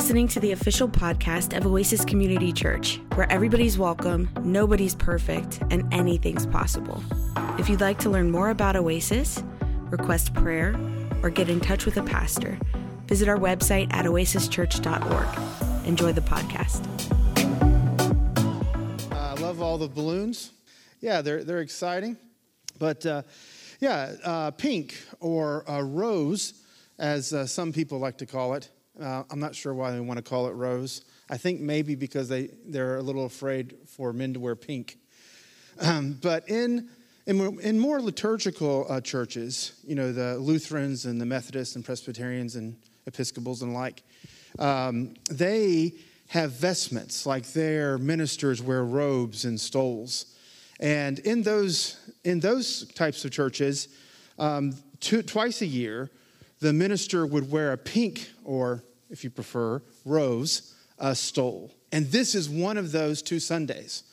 listening to the official podcast of Oasis Community Church, where everybody's welcome, nobody's perfect, and anything's possible. If you'd like to learn more about Oasis, request prayer, or get in touch with a pastor, visit our website at oasischurch.org. Enjoy the podcast. I love all the balloons. Yeah, they're, they're exciting. But uh, yeah, uh, pink or uh, rose, as uh, some people like to call it. Uh, I'm not sure why they want to call it rose. I think maybe because they, they're a little afraid for men to wear pink. Um, but in, in, in, more liturgical uh, churches, you know, the Lutherans and the Methodists and Presbyterians and Episcopals and like, um, they have vestments, like their ministers wear robes and stoles. And in those, in those types of churches, um, two, twice a year, the minister would wear a pink, or if you prefer, rose uh, stole. And this is one of those two Sundays.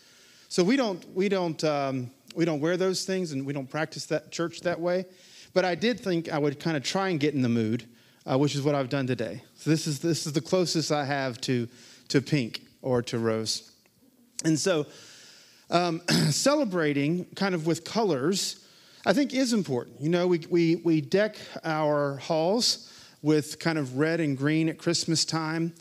So we don't, we, don't, um, we don't wear those things and we don't practice that church that way. But I did think I would kind of try and get in the mood, uh, which is what I've done today. So this is, this is the closest I have to, to pink or to rose. And so um, celebrating kind of with colors I think is important. You know, we, we, we deck our halls with kind of red and green at Christmas time.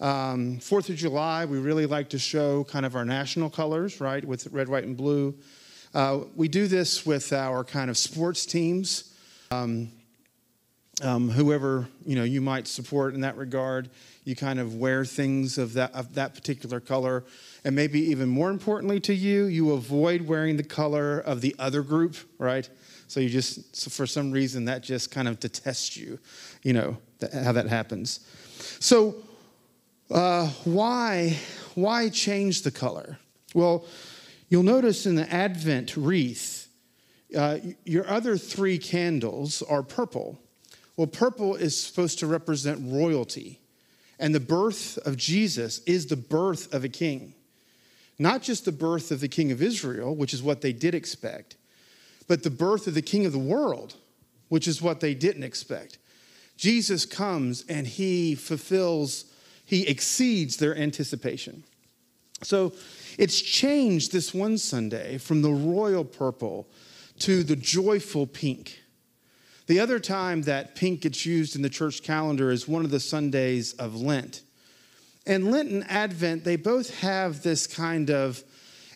Um, Fourth of July, we really like to show kind of our national colors, right, with red, white, and blue. Uh, we do this with our kind of sports teams. Um, um, whoever you know you might support in that regard, you kind of wear things of that of that particular color, and maybe even more importantly to you, you avoid wearing the color of the other group, right? So you just so for some reason that just kind of detests you, you know that, how that happens. So uh, why why change the color? Well, you'll notice in the Advent wreath, uh, your other three candles are purple. Well, purple is supposed to represent royalty. And the birth of Jesus is the birth of a king. Not just the birth of the king of Israel, which is what they did expect, but the birth of the king of the world, which is what they didn't expect. Jesus comes and he fulfills, he exceeds their anticipation. So it's changed this one Sunday from the royal purple to the joyful pink. The other time that pink gets used in the church calendar is one of the Sundays of Lent. And Lent and Advent, they both have this kind of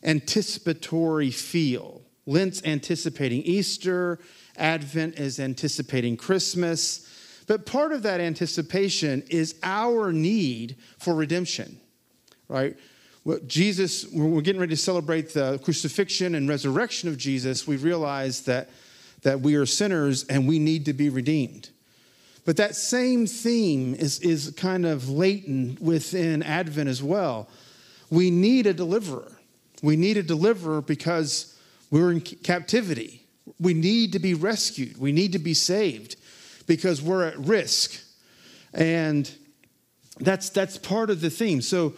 anticipatory feel. Lent's anticipating Easter, Advent is anticipating Christmas. But part of that anticipation is our need for redemption, right? Jesus, when we're getting ready to celebrate the crucifixion and resurrection of Jesus, we realize that that we are sinners and we need to be redeemed. But that same theme is, is kind of latent within Advent as well. We need a deliverer. We need a deliverer because we're in captivity. We need to be rescued. We need to be saved because we're at risk. And that's, that's part of the theme. So,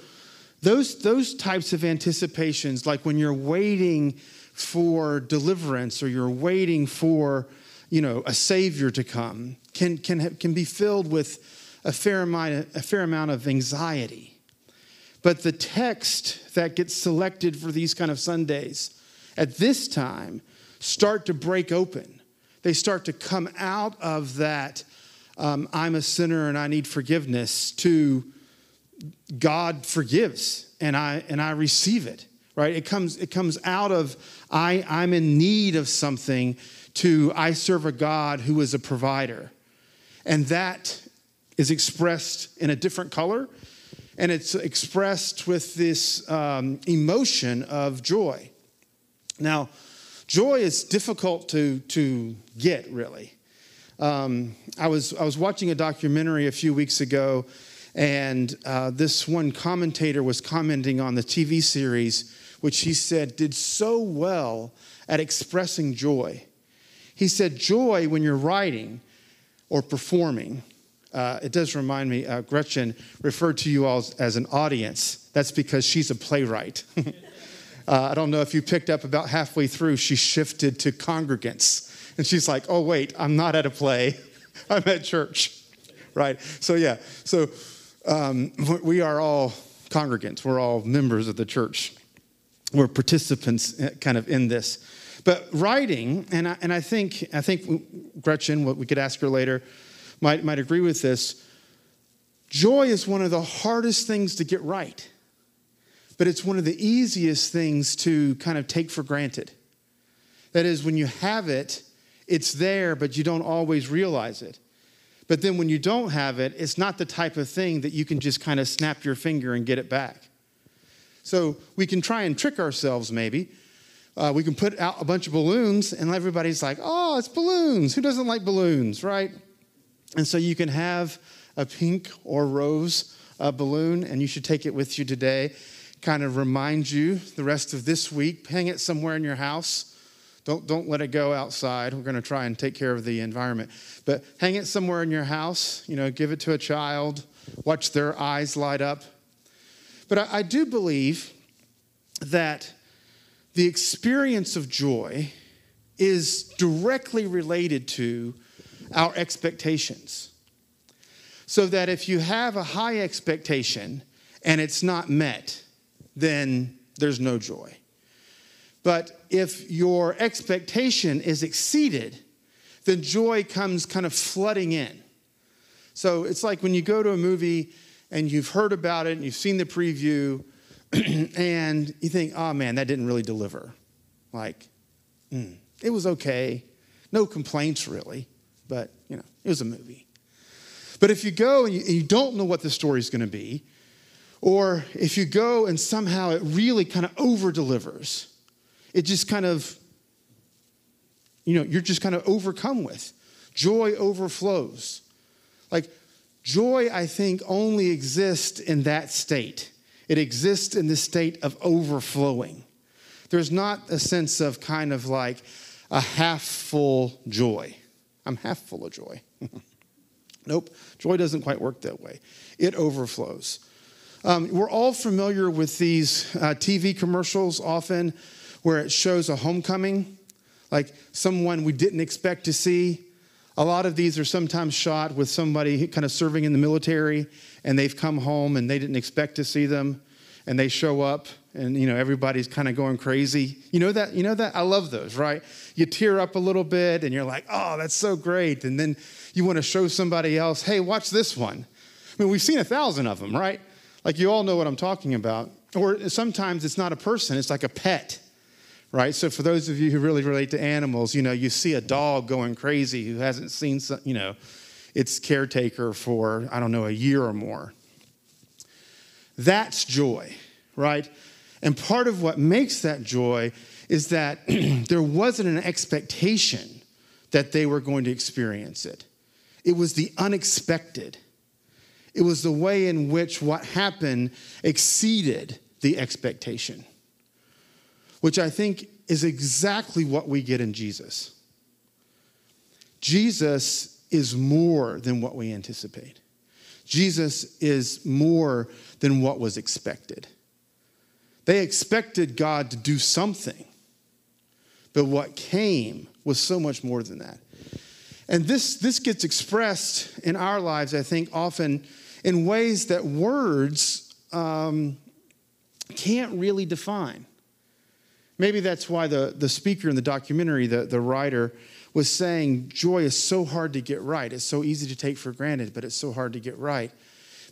those, those types of anticipations, like when you're waiting for deliverance or you're waiting for, you know, a savior to come can, can, can be filled with a fair, amount, a fair amount of anxiety. But the text that gets selected for these kind of Sundays at this time start to break open. They start to come out of that, um, I'm a sinner and I need forgiveness, to God forgives and I, and I receive it right? It comes, it comes out of I, I'm in need of something to I serve a God who is a provider. And that is expressed in a different color, and it's expressed with this um, emotion of joy. Now, joy is difficult to, to get, really. Um, I, was, I was watching a documentary a few weeks ago, and uh, this one commentator was commenting on the TV series which he said did so well at expressing joy. He said, Joy, when you're writing or performing, uh, it does remind me, uh, Gretchen referred to you all as, as, an audience. That's because she's a playwright. uh, I don't know if you picked up about halfway through, she shifted to congregants. And she's like, oh, wait, I'm not at a play, I'm at church, right? So, yeah, so um, we are all congregants, we're all members of the church, we're participants uh, kind of in this. But writing, and I, and I think I think Gretchen, what we could ask her later, might might agree with this. Joy is one of the hardest things to get right, but it's one of the easiest things to kind of take for granted. That is, when you have it, it's there, but you don't always realize it. But then when you don't have it, it's not the type of thing that you can just kind of snap your finger and get it back. So we can try and trick ourselves, maybe. Uh, we can put out a bunch of balloons, and everybody's like, oh, it's balloons. Who doesn't like balloons, right? And so you can have a pink or rose uh, balloon, and you should take it with you today. Kind of remind you the rest of this week. Hang it somewhere in your house. Don't, don't let it go outside. We're going to try and take care of the environment. But hang it somewhere in your house. You know, give it to a child. Watch their eyes light up. But I, I do believe that the experience of joy is directly related to our expectations. So that if you have a high expectation and it's not met, then there's no joy. But if your expectation is exceeded, then joy comes kind of flooding in. So it's like when you go to a movie and you've heard about it and you've seen the preview and you think, oh man, that didn't really deliver. Like, mm, it was okay. No complaints really, but you know, it was a movie. But if you go and you, don't know what the story's to be, or if you go and somehow it really kind of over delivers, it just kind of, you know, you're just kind of overcome with. Joy overflows. Like, joy, I think, only exists in that state. It exists in the state of overflowing. There's not a sense of kind of like a half full joy. I'm half full of joy. nope, joy doesn't quite work that way. It overflows. Um, we're all familiar with these uh, TV commercials often where it shows a homecoming, like someone we didn't expect to see. A lot of these are sometimes shot with somebody kind of serving in the military and they've come home and they didn't expect to see them and they show up and you know everybody's kind of going crazy. You know that you know that I love those, right? You tear up a little bit and you're like, "Oh, that's so great." And then you want to show somebody else, "Hey, watch this one." I mean, we've seen a thousand of them, right? Like you all know what I'm talking about. Or sometimes it's not a person, it's like a pet right? So for those of you who really relate to animals, you know, you see a dog going crazy who hasn't seen, some, you know, its caretaker for, I don't know, a year or more. That's joy, right? And part of what makes that joy is that there wasn't an expectation that they were going to experience it. It was the unexpected. It was the way in which what happened exceeded the expectation which I think is exactly what we get in Jesus. Jesus is more than what we anticipate. Jesus is more than what was expected. They expected God to do something, but what came was so much more than that. And this, this gets expressed in our lives, I think, often in ways that words um, can't really define. Maybe that's why the, the speaker in the documentary, the, the writer, was saying joy is so hard to get right. It's so easy to take for granted, but it's so hard to get right.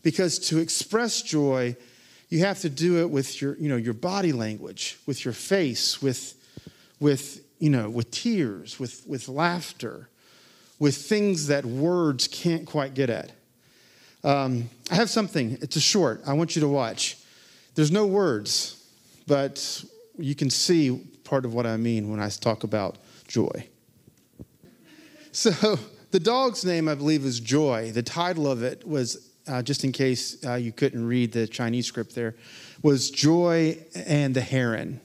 Because to express joy, you have to do it with your, you know, your body language, with your face, with, with, you know, with tears, with, with laughter, with things that words can't quite get at. Um, I have something, it's a short, I want you to watch. There's no words, but you can see part of what I mean when I talk about joy. So, the dog's name, I believe, is Joy. The title of it was, uh, just in case uh, you couldn't read the Chinese script there, was Joy and the Heron.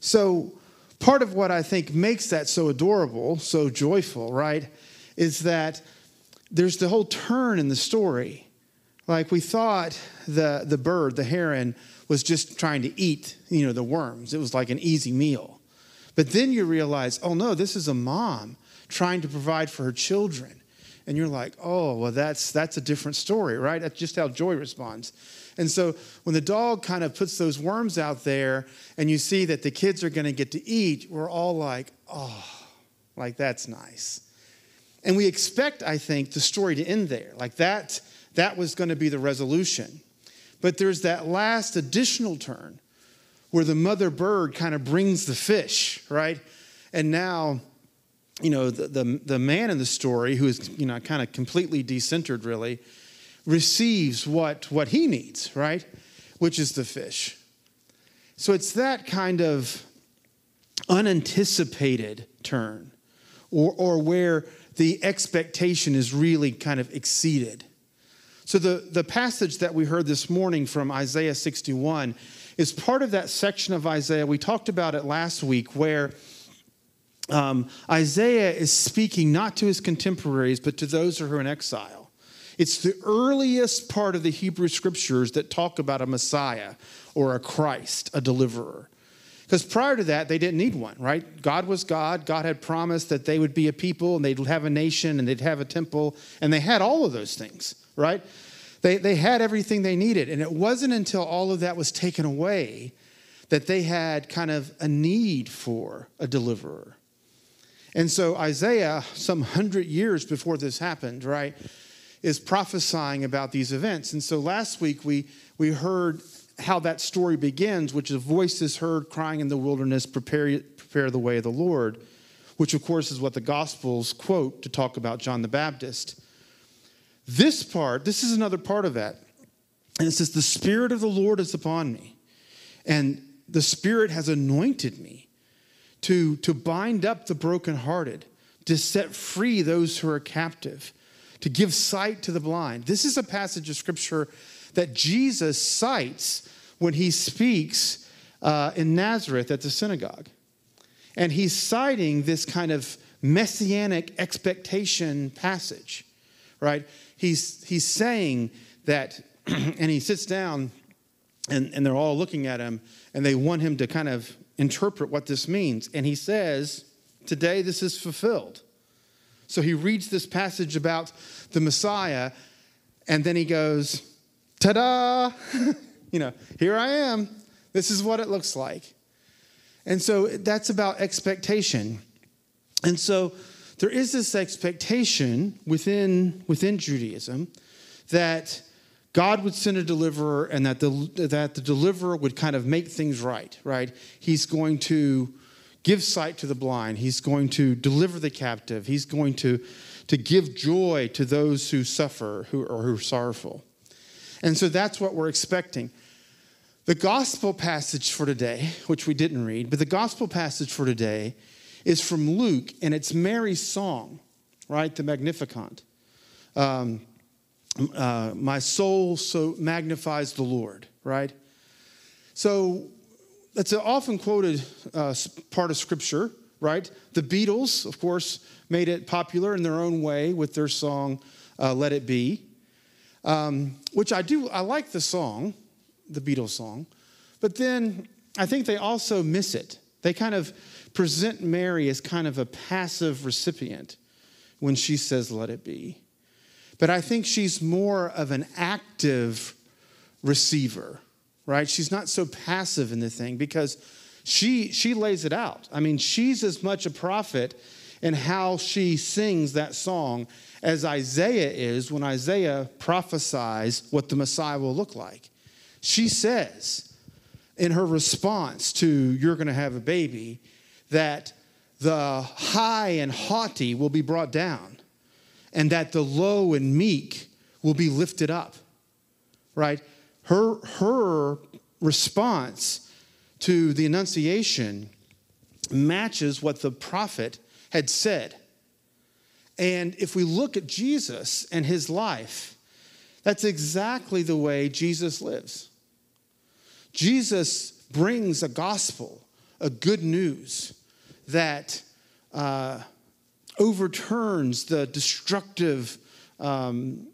So, part of what I think makes that so adorable, so joyful, right, is that there's the whole turn in the story. Like we thought the, the bird, the heron, was just trying to eat, you know, the worms. It was like an easy meal. But then you realize, oh no, this is a mom trying to provide for her children. And you're like, oh, well, that's, that's a different story, right? That's just how joy responds. And so when the dog kind of puts those worms out there and you see that the kids are going to get to eat, we're all like, oh, like that's nice. And we expect, I think, the story to end there. Like that, that was going to be the resolution. But there's that last additional turn where the mother bird kind of brings the fish, right? And now, you know, the, the, the man in the story, who is, you know, kind of completely decentered, really, receives what, what he needs, right? Which is the fish. So it's that kind of unanticipated turn, or, or where the expectation is really kind of exceeded. So, the, the passage that we heard this morning from Isaiah 61 is part of that section of Isaiah. We talked about it last week, where um, Isaiah is speaking not to his contemporaries, but to those who are in exile. It's the earliest part of the Hebrew scriptures that talk about a Messiah or a Christ, a deliverer. Because prior to that, they didn't need one, right? God was God. God had promised that they would be a people and they'd have a nation and they'd have a temple, and they had all of those things, right? They, they had everything they needed. And it wasn't until all of that was taken away that they had kind of a need for a deliverer. And so Isaiah, some hundred years before this happened, right, is prophesying about these events. And so last week we, we heard how that story begins, which is a voice is heard crying in the wilderness, prepare, prepare the way of the Lord, which of course is what the Gospels quote to talk about John the Baptist. This part, this is another part of that. And it says, The Spirit of the Lord is upon me, and the Spirit has anointed me to, to bind up the brokenhearted, to set free those who are captive, to give sight to the blind. This is a passage of scripture that Jesus cites when he speaks uh, in Nazareth at the synagogue. And he's citing this kind of messianic expectation passage, right? He's, he's saying that, and he sits down, and, and they're all looking at him, and they want him to kind of interpret what this means. And he says, Today this is fulfilled. So he reads this passage about the Messiah, and then he goes, Ta da! you know, here I am. This is what it looks like. And so that's about expectation. And so there is this expectation within, within Judaism that God would send a deliverer and that the, that the deliverer would kind of make things right, right? He's going to give sight to the blind, he's going to deliver the captive, he's going to, to give joy to those who suffer who, or who are sorrowful. And so that's what we're expecting. The gospel passage for today, which we didn't read, but the gospel passage for today is from Luke, and it's Mary's song, right? The Magnificat. Um, uh, my soul so magnifies the Lord, right? So that's an often quoted uh, part of Scripture, right? The Beatles, of course, made it popular in their own way with their song uh, "Let It Be," um, which I do. I like the song, the Beatles song, but then I think they also miss it. They kind of present Mary as kind of a passive recipient when she says, "Let it be." But I think she's more of an active receiver, right? She's not so passive in the thing because she she lays it out. I mean, she's as much a prophet in how she sings that song as Isaiah is when Isaiah prophesies what the Messiah will look like. She says in her response to you're going to have a baby that the high and haughty will be brought down and that the low and meek will be lifted up. Right? Her, her response to the Annunciation matches what the prophet had said. And if we look at Jesus and his life, that's exactly the way Jesus lives. Jesus brings a gospel, a good news that uh, overturns the destructive um,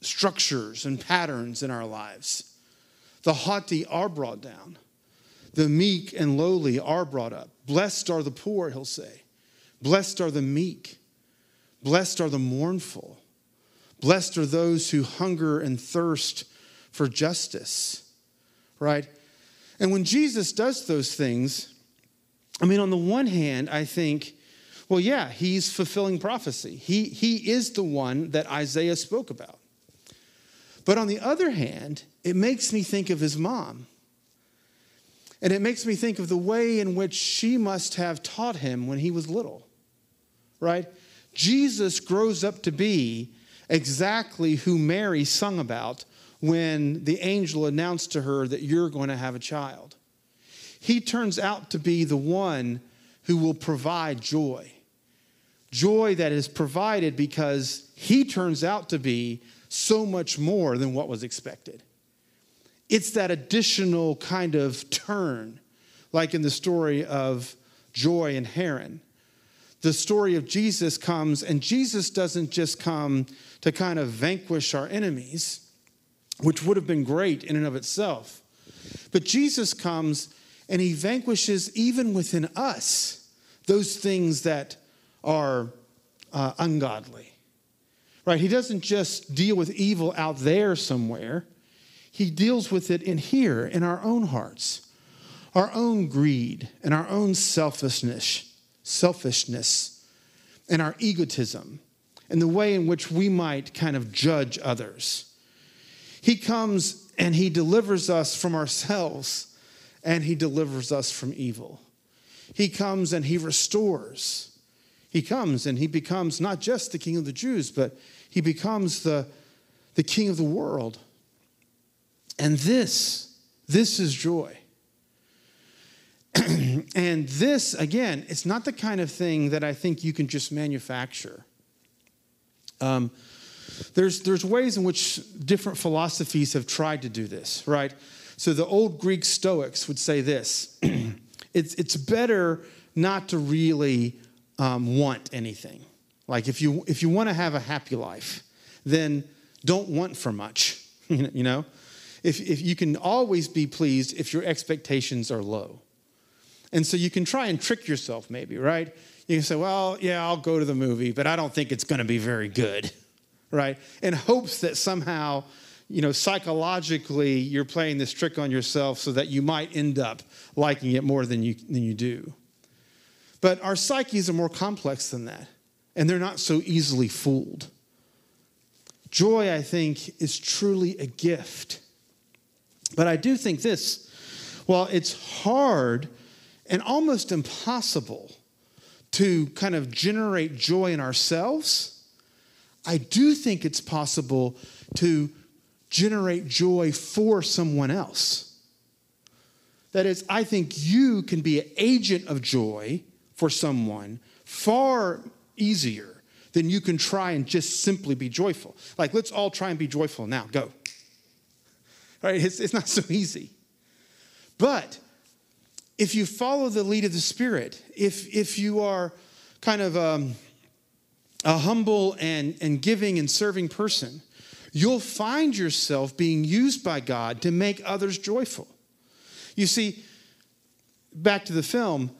structures and patterns in our lives. The haughty are brought down, the meek and lowly are brought up. Blessed are the poor, he'll say. Blessed are the meek. Blessed are the mournful. Blessed are those who hunger and thirst for justice, right? And when Jesus does those things, I mean, on the one hand, I think, well, yeah, he's fulfilling prophecy. He, he is the one that Isaiah spoke about. But on the other hand, it makes me think of his mom. And it makes me think of the way in which she must have taught him when he was little, right? Jesus grows up to be exactly who Mary sung about when the angel announced to her that you're going to have a child. He turns out to be the one who will provide joy. Joy that is provided because he turns out to be so much more than what was expected. It's that additional kind of turn, like in the story of Joy and Heron. The story of Jesus comes, and Jesus doesn't just come to kind of vanquish our enemies, which would have been great in and of itself. But Jesus comes and he vanquishes even within us those things that are uh, ungodly. Right? He doesn't just deal with evil out there somewhere, he deals with it in here, in our own hearts, our own greed and our own selfishness, selfishness and our egotism and the way in which we might kind of judge others. He comes and he delivers us from ourselves and he delivers us from evil. He comes and he restores. He comes and he becomes not just the king of the Jews, but he becomes the, the king of the world. And this, this is joy. and this, again, it's not the kind of thing that I think you can just manufacture. Um, there's, there's ways in which different philosophies have tried to do this, right? So the old Greek Stoics would say this it's, it's better not to really um, want anything. Like if you, if you want to have a happy life, then don't want for much, you know? if, if you can always be pleased if your expectations are low. And so you can try and trick yourself, maybe, right? You can say, well, yeah, I'll go to the movie, but I don't think it's going to be very good, right? In hopes that somehow, you know, psychologically you're playing this trick on yourself so that you might end up liking it more than you, than you do. But our psyches are more complex than that, and they're not so easily fooled. Joy, I think, is truly a gift. But I do think this while it's hard and almost impossible to kind of generate joy in ourselves, I do think it's possible to generate joy for someone else. That is, I think you can be an agent of joy for someone far easier than you can try and just simply be joyful. Like, let's all try and be joyful now. Go. Right? It's, it's not so easy. But if you follow the lead of the Spirit, if, if you are kind of um, a humble and, and giving and serving person, you'll find yourself being used by God to make others joyful. You see, back to the film,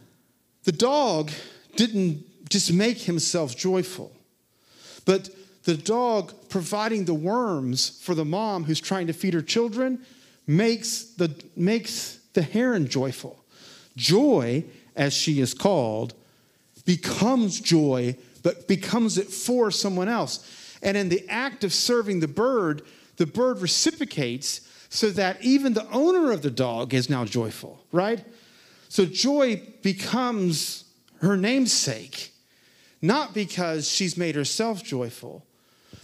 the dog didn't just make himself joyful, but the dog providing the worms for the mom who's trying to feed her children makes the, makes the heron joyful. Joy, as she is called, becomes joy, but becomes it for someone else. And in the act of serving the bird, the bird reciprocates so that even the owner of the dog is now joyful, right? So joy becomes her namesake, not because she's made herself joyful,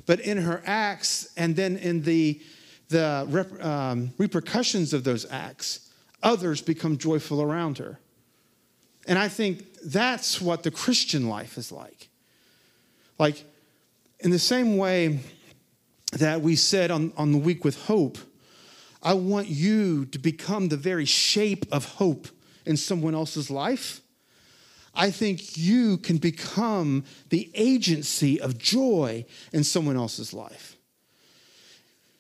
but in her acts and then in the, the rep, um, repercussions of those acts, others become joyful around her. And I think that's what the Christian life is like. Like, in the same way that we said on, on the week with hope, I want you to become the very shape of hope in someone else's life. I think you can become the agency of joy in someone else's life.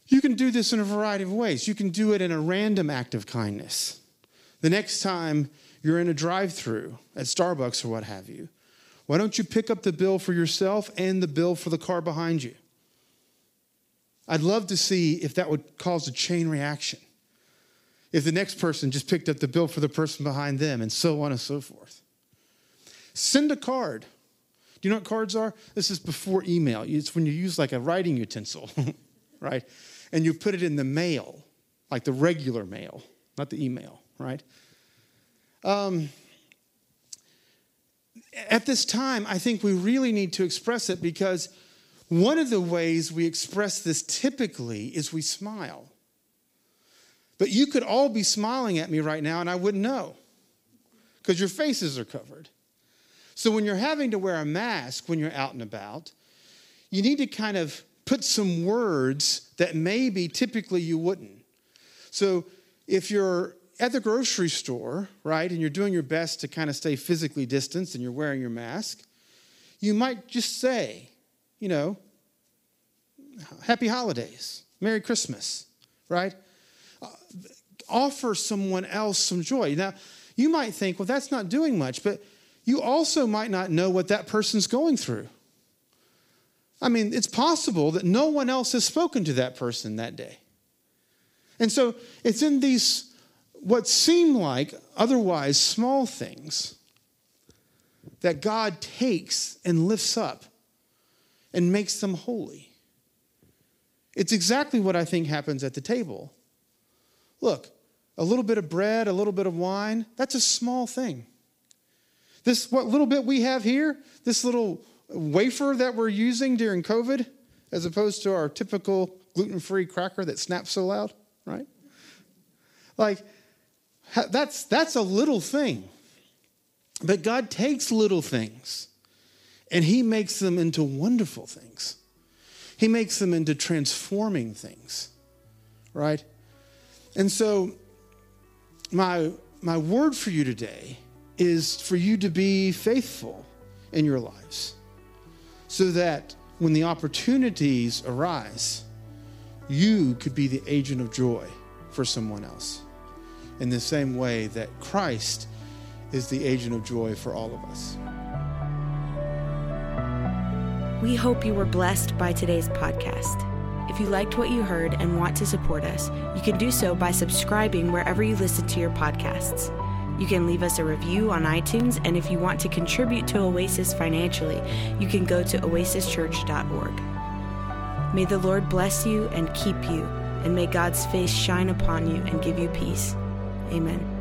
You can do this in a variety of ways. You can do it in a random act of kindness. The next time you're in a drive through at Starbucks or what have you, why don't you pick up the bill for yourself and the bill for the car behind you? I'd love to see if that would cause a chain reaction. If the next person just picked up the bill for the person behind them, and so on and so forth. Send a card. Do you know what cards are? This is before email. It's when you use like a writing utensil, right? And you put it in the mail, like the regular mail, not the email, right? Um, at this time, I think we really need to express it because one of the ways we express this typically is we smile. But you could all be smiling at me right now and I wouldn't know because your faces are covered. So when you're having to wear a mask when you're out and about, you need to kind of put some words that maybe typically you wouldn't. So if you're at the grocery store, right, and you're doing your best to kind of stay physically distanced and you're wearing your mask, you might just say, you know, happy holidays, Merry Christmas, right? Uh, offer someone else some joy. Now, you might think, well, that's not doing much, but you also might not know what that person's going through. I mean, it's possible that no one else has spoken to that person that day. And so it's in these, what seem like otherwise small things, that God takes and lifts up and makes them holy. It's exactly what I think happens at the table. Look, a little bit of bread, a little bit of wine, that's a small thing. This, what little bit we have here, this little wafer that we're using during COVID, as opposed to our typical gluten free cracker that snaps so loud, right? Like, that's, that's a little thing. But God takes little things and He makes them into wonderful things. He makes them into transforming things, right? And so, my, my word for you today is for you to be faithful in your lives so that when the opportunities arise, you could be the agent of joy for someone else. In the same way that Christ is the agent of joy for all of us. We hope you were blessed by today's podcast. If you liked what you heard and want to support us, you can do so by subscribing wherever you listen to your podcasts. You can leave us a review on iTunes, and if you want to contribute to Oasis financially, you can go to oasischurch.org. May the Lord bless you and keep you, and may God's face shine upon you and give you peace. Amen.